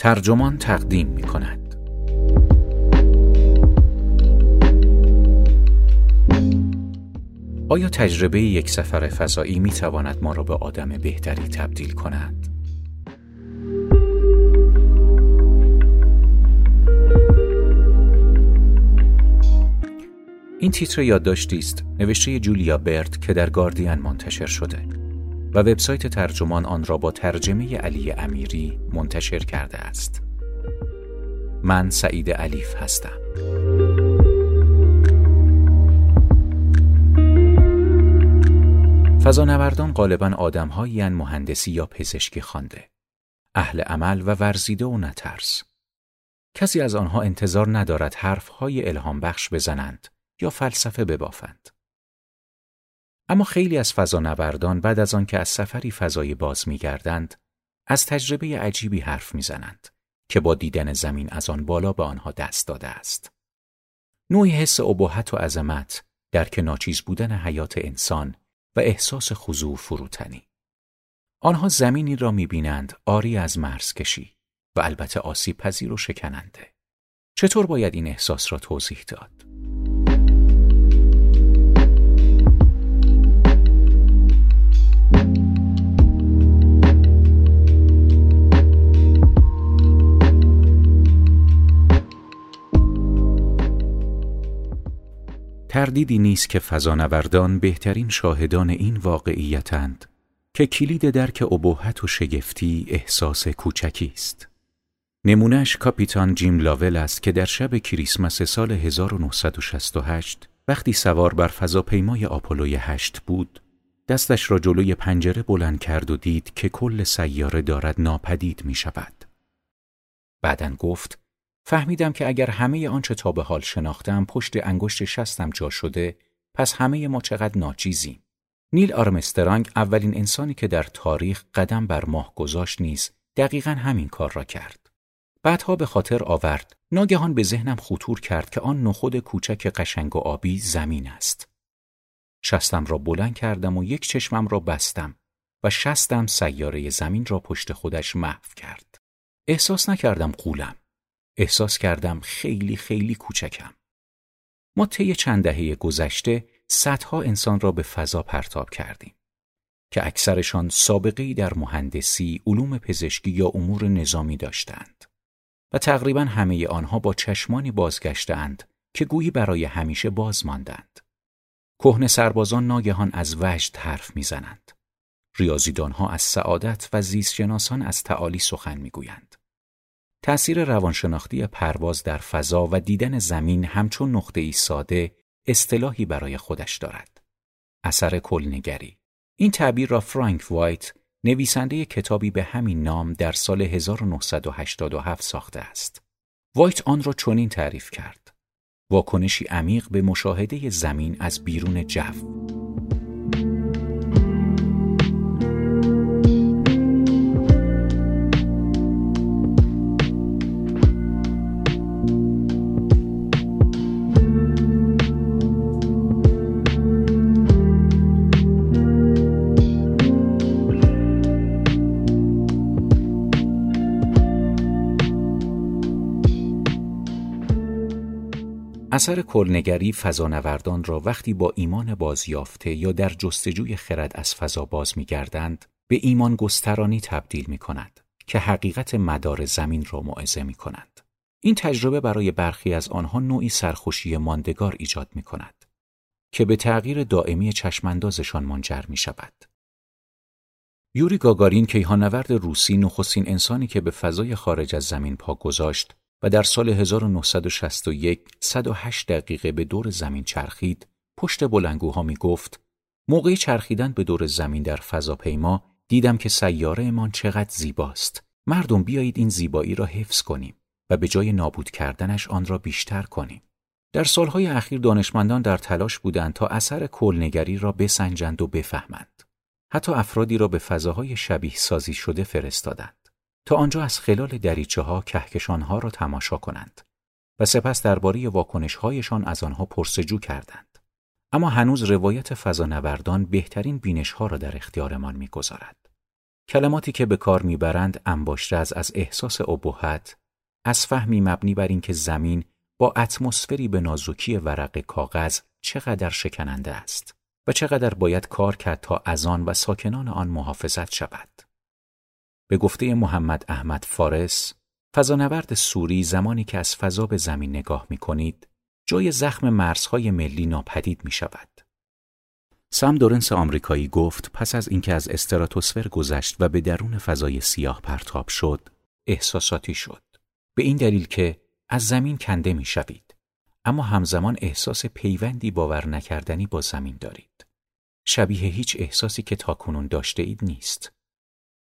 ترجمان تقدیم می کند. آیا تجربه یک سفر فضایی می تواند ما را به آدم بهتری تبدیل کند؟ این تیتر یادداشتی است نوشته جولیا برت که در گاردین منتشر شده و وبسایت ترجمان آن را با ترجمه علی امیری منتشر کرده است. من سعید علیف هستم. فضانوردان غالبا آدمهایی مهندسی یا پزشکی خوانده. اهل عمل و ورزیده و نترس. کسی از آنها انتظار ندارد حرفهای الهام بخش بزنند یا فلسفه ببافند. اما خیلی از فضانوردان بعد از آنکه از سفری فضایی باز میگردند از تجربه عجیبی حرف می‌زنند که با دیدن زمین از آن بالا به آنها دست داده است. نوعی حس ابهت و عظمت درک ناچیز بودن حیات انسان و احساس خضوع فروتنی. آنها زمینی را می‌بینند آری از مرزکشی و البته آسیب پذیر و شکننده. چطور باید این احساس را توضیح داد؟ تردیدی نیست که فضانوردان بهترین شاهدان این واقعیتند که کلید درک ابهت و شگفتی احساس کوچکی است. نمونهش کاپیتان جیم لاول است که در شب کریسمس سال 1968 وقتی سوار بر فضاپیمای آپولوی 8 بود، دستش را جلوی پنجره بلند کرد و دید که کل سیاره دارد ناپدید می شود. بعدن گفت فهمیدم که اگر همه آنچه تا به حال شناختم پشت انگشت شستم جا شده پس همه ما چقدر ناچیزیم. نیل آرمسترانگ اولین انسانی که در تاریخ قدم بر ماه گذاشت نیز دقیقا همین کار را کرد. بعدها به خاطر آورد ناگهان به ذهنم خطور کرد که آن نخود کوچک قشنگ و آبی زمین است. شستم را بلند کردم و یک چشمم را بستم و شستم سیاره زمین را پشت خودش محو کرد. احساس نکردم قولم. احساس کردم خیلی خیلی کوچکم. ما طی چند دهه گذشته صدها انسان را به فضا پرتاب کردیم که اکثرشان سابقه در مهندسی، علوم پزشکی یا امور نظامی داشتند و تقریبا همه آنها با چشمانی بازگشتند که گویی برای همیشه باز ماندند. کهن سربازان ناگهان از وجد حرف می‌زنند. ریاضیدانها از سعادت و زیستشناسان از تعالی سخن می‌گویند. تأثیر روانشناختی پرواز در فضا و دیدن زمین همچون نقطه ای ساده اصطلاحی برای خودش دارد. اثر کلنگری این تعبیر را فرانک وایت نویسنده کتابی به همین نام در سال 1987 ساخته است. وایت آن را چنین تعریف کرد. واکنشی عمیق به مشاهده زمین از بیرون جو. اثر کلنگری فضانوردان را وقتی با ایمان بازیافته یا در جستجوی خرد از فضا باز میگردند به ایمان گسترانی تبدیل می کند که حقیقت مدار زمین را موعظه می کند. این تجربه برای برخی از آنها نوعی سرخوشی ماندگار ایجاد می کند که به تغییر دائمی چشماندازشان منجر می شود. یوری گاگارین کیهانورد روسی نخستین انسانی که به فضای خارج از زمین پا گذاشت و در سال 1961 108 دقیقه به دور زمین چرخید پشت بلنگوها می گفت موقع چرخیدن به دور زمین در فضاپیما دیدم که سیاره امان چقدر زیباست. مردم بیایید این زیبایی را حفظ کنیم و به جای نابود کردنش آن را بیشتر کنیم. در سالهای اخیر دانشمندان در تلاش بودند تا اثر کلنگری را بسنجند و بفهمند. حتی افرادی را به فضاهای شبیه سازی شده فرستادند. تا آنجا از خلال دریچه ها کهکشان ها را تماشا کنند و سپس درباره واکنش هایشان از آنها پرسجو کردند. اما هنوز روایت فضانوردان بهترین بینش ها را در اختیارمان می‌گذارد. کلماتی که به کار می‌برند انباشته از از احساس ابهت از فهمی مبنی بر اینکه زمین با اتمسفری به نازکی ورق کاغذ چقدر شکننده است و چقدر باید کار کرد تا از آن و ساکنان آن محافظت شود. به گفته محمد احمد فارس، فضانورد سوری زمانی که از فضا به زمین نگاه می کنید، جای زخم مرزهای ملی ناپدید می شود. سم دورنس آمریکایی گفت پس از اینکه از استراتوسفر گذشت و به درون فضای سیاه پرتاب شد، احساساتی شد. به این دلیل که از زمین کنده می شوید. اما همزمان احساس پیوندی باور نکردنی با زمین دارید. شبیه هیچ احساسی که تاکنون داشته اید نیست.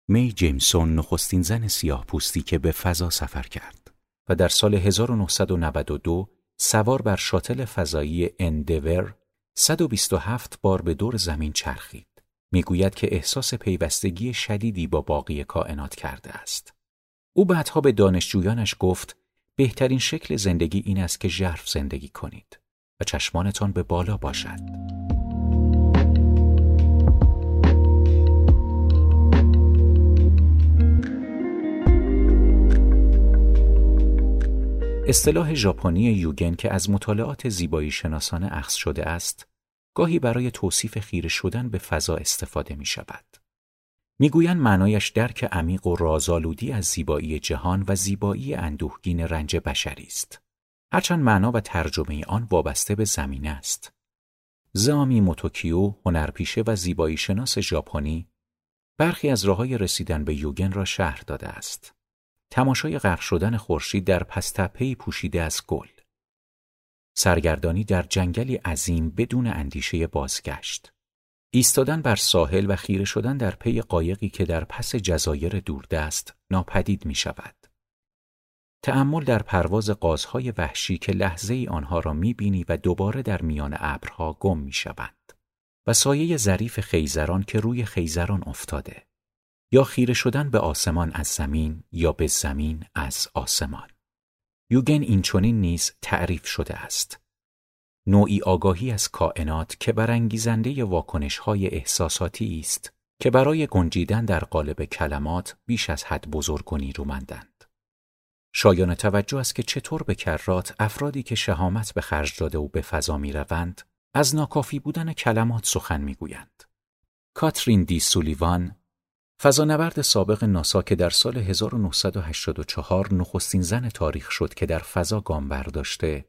می جیمسون نخستین زن سیاه پوستی که به فضا سفر کرد و در سال 1992 سوار بر شاتل فضایی اندور 127 بار به دور زمین چرخید. می‌گوید که احساس پیوستگی شدیدی با باقی کائنات کرده است. او بعدها به دانشجویانش گفت بهترین شکل زندگی این است که ژرف زندگی کنید و چشمانتان به بالا باشد. اصطلاح ژاپنی یوگن که از مطالعات زیبایی شناسانه اخذ شده است، گاهی برای توصیف خیره شدن به فضا استفاده می شود. می‌گویند معنایش درک عمیق و رازآلودی از زیبایی جهان و زیبایی اندوهگین رنج بشری است. هرچند معنا و ترجمه آن وابسته به زمین است. زامی موتوکیو هنرپیشه و زیبایی شناس ژاپنی برخی از راههای رسیدن به یوگن را شهر داده است. تماشای غرق شدن خورشید در پستپهی پوشیده از گل. سرگردانی در جنگلی عظیم بدون اندیشه بازگشت. ایستادن بر ساحل و خیره شدن در پی قایقی که در پس جزایر دوردست ناپدید می شود. تأمل در پرواز قازهای وحشی که لحظه ای آنها را می بینی و دوباره در میان ابرها گم می شوند و سایه ظریف خیزران که روی خیزران افتاده یا خیره شدن به آسمان از زمین یا به زمین از آسمان. یوگن این چونین نیز تعریف شده است. نوعی آگاهی از کائنات که برانگیزنده واکنش‌های احساساتی است که برای گنجیدن در قالب کلمات بیش از حد بزرگ و نیرومندند. شایان توجه است که چطور به کرات افرادی که شهامت به خرج داده و به فضا می روند از ناکافی بودن کلمات سخن می گویند. کاترین دی سولیوان فضانورد سابق ناسا که در سال 1984 نخستین زن تاریخ شد که در فضا گام برداشته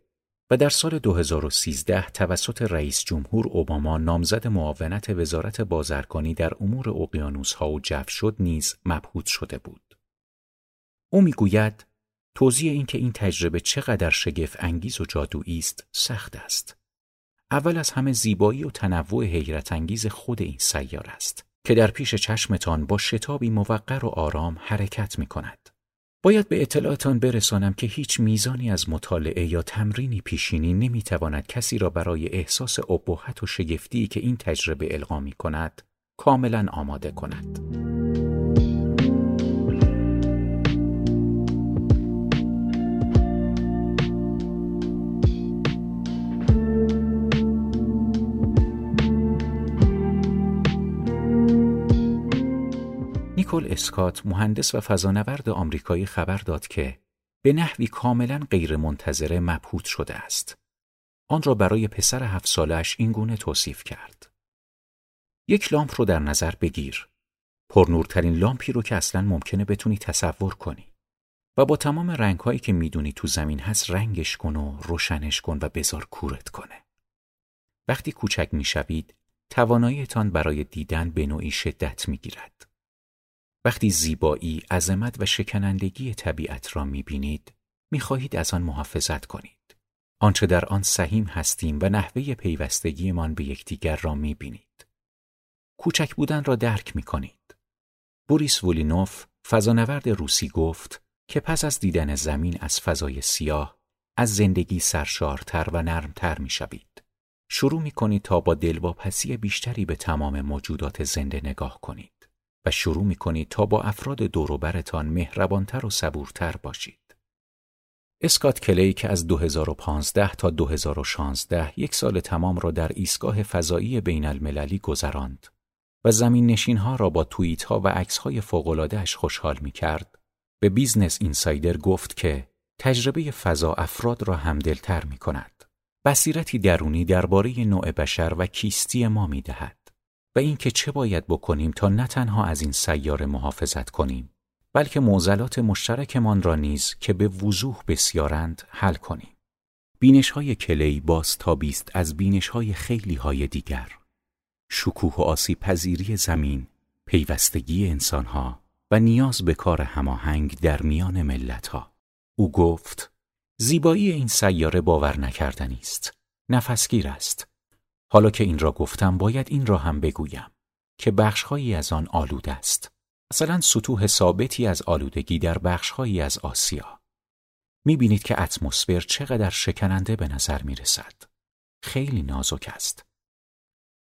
و در سال 2013 توسط رئیس جمهور اوباما نامزد معاونت وزارت بازرگانی در امور اقیانوس‌ها و جو شد نیز مبهوت شده بود. او می‌گوید توضیح اینکه این تجربه چقدر شگفت انگیز و جادویی است سخت است. اول از همه زیبایی و تنوع حیرت انگیز خود این سیار است که در پیش چشمتان با شتابی موقر و آرام حرکت می کند. باید به اطلاعتان برسانم که هیچ میزانی از مطالعه یا تمرینی پیشینی نمی‌تواند کسی را برای احساس ابهت و شگفتی که این تجربه القا می کند کاملا آماده کند. اسکات مهندس و فضانورد آمریکایی خبر داد که به نحوی کاملا غیرمنتظره مبهوت شده است. آن را برای پسر هفت سالش این گونه توصیف کرد. یک لامپ رو در نظر بگیر. پرنورترین لامپی رو که اصلا ممکنه بتونی تصور کنی. و با تمام رنگهایی که می‌دونی تو زمین هست رنگش کن و روشنش کن و بزار کورت کنه. وقتی کوچک می‌شوید تواناییتان برای دیدن به نوعی شدت می‌گیرد. وقتی زیبایی، عظمت و شکنندگی طبیعت را می‌بینید، می‌خواهید از آن محافظت کنید. آنچه در آن سهیم هستیم و نحوه پیوستگیمان به یکدیگر را می‌بینید. کوچک بودن را درک می‌کنید. بوریس وولینوف، فضانورد روسی گفت که پس از دیدن زمین از فضای سیاه، از زندگی سرشارتر و نرمتر می‌شوید. شروع می تا با دلواپسی بیشتری به تمام موجودات زنده نگاه کنید. شروع می کنید تا با افراد دوروبرتان مهربانتر و صبورتر باشید. اسکات کلی که از 2015 تا 2016 یک سال تمام را در ایستگاه فضایی بین المللی گذراند و زمین نشین ها را با توییت ها و عکس های فوقلادهش خوشحال می کرد، به بیزنس اینسایدر گفت که تجربه فضا افراد را همدلتر می کند. بصیرتی درونی درباره نوع بشر و کیستی ما می دهد و اینکه چه باید بکنیم تا نه تنها از این سیاره محافظت کنیم بلکه معضلات مشترکمان را نیز که به وضوح بسیارند حل کنیم. بینش های کلی باز تابیست از بینش های خیلی های دیگر. شکوه و آسیب پذیری زمین، پیوستگی انسانها و نیاز به کار هماهنگ در میان ملت ها. او گفت زیبایی این سیاره باور نکردنی است. نفسگیر است. حالا که این را گفتم باید این را هم بگویم که بخشهایی از آن آلوده است. مثلا سطوح ثابتی از آلودگی در بخشهایی از آسیا. می بینید که اتمسفر چقدر شکننده به نظر می رسد. خیلی نازک است.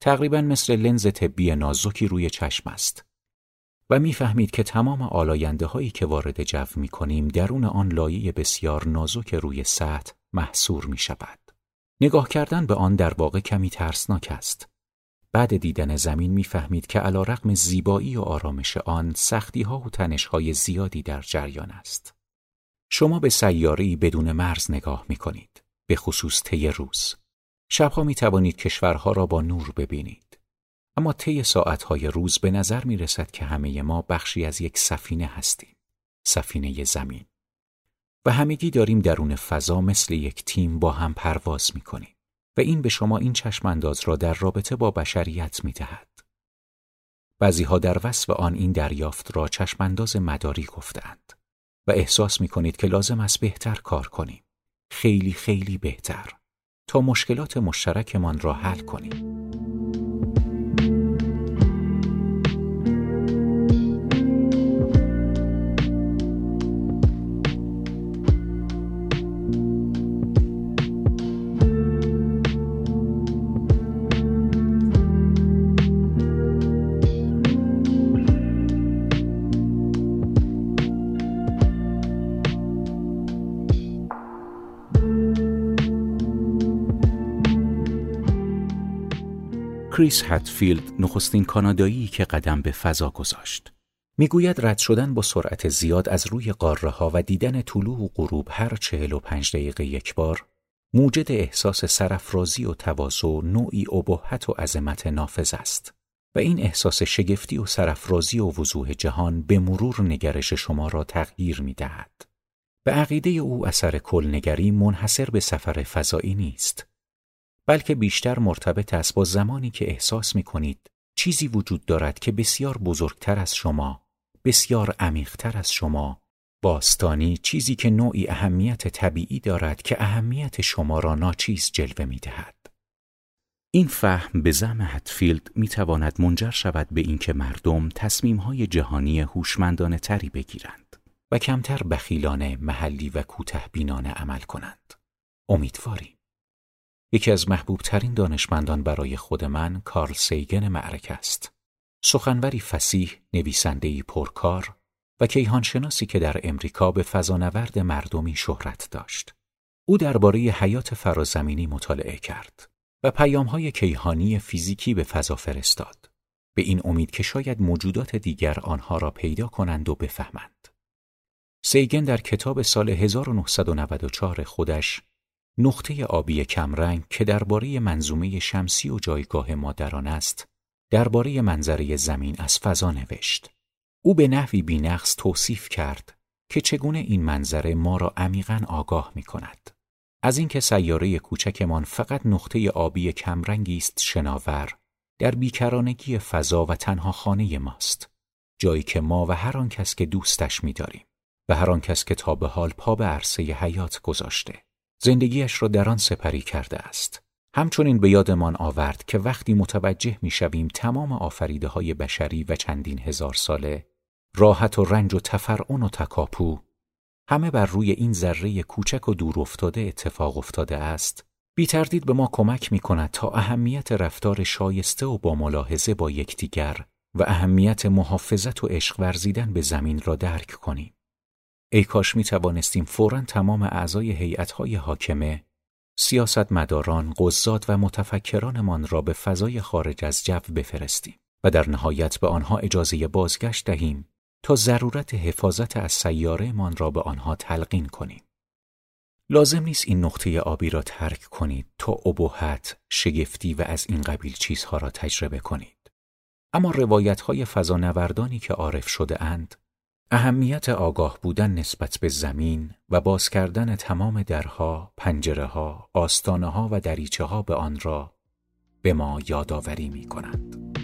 تقریبا مثل لنز طبی نازکی روی چشم است. و می‌فهمید که تمام آلاینده هایی که وارد جو می کنیم درون آن لایه بسیار نازک روی سطح محصور می شود. نگاه کردن به آن در واقع کمی ترسناک است. بعد دیدن زمین می‌فهمید که علا رقم زیبایی و آرامش آن سختی ها و تنش های زیادی در جریان است. شما به سیاره‌ای بدون مرز نگاه می کنید. به خصوص طی روز. شبها می توانید کشورها را با نور ببینید. اما طی ساعتهای روز به نظر می رسد که همه ما بخشی از یک سفینه هستیم. سفینه زمین. و همگی داریم درون فضا مثل یک تیم با هم پرواز می کنیم. و این به شما این چشمانداز را در رابطه با بشریت می دهد. بعضی ها در وصف آن این دریافت را چشمانداز مداری گفتند و احساس می کنید که لازم است بهتر کار کنیم. خیلی خیلی بهتر تا مشکلات مشترکمان را حل کنیم. کریس هتفیلد نخستین کانادایی که قدم به فضا گذاشت. می‌گوید رد شدن با سرعت زیاد از روی قاره ها و دیدن طلوع و غروب هر چهل و پنج دقیقه یک بار موجد احساس سرفرازی و تواضع نوعی ابهت و عظمت نافذ است و این احساس شگفتی و سرفرازی و وضوح جهان به مرور نگرش شما را تغییر می دهد. به عقیده او اثر کلنگری منحصر به سفر فضایی نیست بلکه بیشتر مرتبط است با زمانی که احساس می کنید چیزی وجود دارد که بسیار بزرگتر از شما، بسیار عمیقتر از شما، باستانی چیزی که نوعی اهمیت طبیعی دارد که اهمیت شما را ناچیز جلوه می دهد. این فهم به زم هتفیلد می تواند منجر شود به اینکه مردم تصمیم های جهانی هوشمندانه تری بگیرند و کمتر بخیلانه محلی و کوته بینانه عمل کنند. امیدواریم. یکی از محبوب ترین دانشمندان برای خود من کارل سیگن معرک است. سخنوری فسیح، نویسندهی پرکار و کیهانشناسی که در امریکا به فضانورد مردمی شهرت داشت. او درباره حیات فرازمینی مطالعه کرد و پیامهای کیهانی فیزیکی به فضا فرستاد. به این امید که شاید موجودات دیگر آنها را پیدا کنند و بفهمند. سیگن در کتاب سال 1994 خودش نقطه آبی کمرنگ که درباره منظومه شمسی و جایگاه ما در آن است درباره منظره زمین از فضا نوشت. او به نحوی بینقص توصیف کرد که چگونه این منظره ما را عمیقا آگاه می کند از اینکه سیاره کوچکمان فقط نقطه آبی کمرنگی است شناور در بیکرانگی فضا و تنها خانه ماست جایی که ما و هر آن کس که دوستش می‌داریم و هر آن کس که تا به حال پا به عرصه حیات گذاشته. زندگیش را در آن سپری کرده است. همچنین به یادمان آورد که وقتی متوجه می‌شویم تمام آفریده های بشری و چندین هزار ساله راحت و رنج و تفرعون و تکاپو همه بر روی این ذره کوچک و دور افتاده اتفاق افتاده است بی تردید به ما کمک می کند تا اهمیت رفتار شایسته و با ملاحظه با یکدیگر و اهمیت محافظت و عشق ورزیدن به زمین را درک کنیم. ای کاش می توانستیم فورا تمام اعضای هیئت‌های حاکمه، سیاستمداران، قضات و متفکرانمان را به فضای خارج از جو بفرستیم و در نهایت به آنها اجازه بازگشت دهیم تا ضرورت حفاظت از سیارهمان را به آنها تلقین کنیم. لازم نیست این نقطه آبی را ترک کنید تا ابهت، شگفتی و از این قبیل چیزها را تجربه کنید. اما روایت های فضانوردانی که عارف شده اند اهمیت آگاه بودن نسبت به زمین و باز کردن تمام درها، پنجره ها، آستانه ها و دریچه ها به آن را به ما یادآوری می کنند.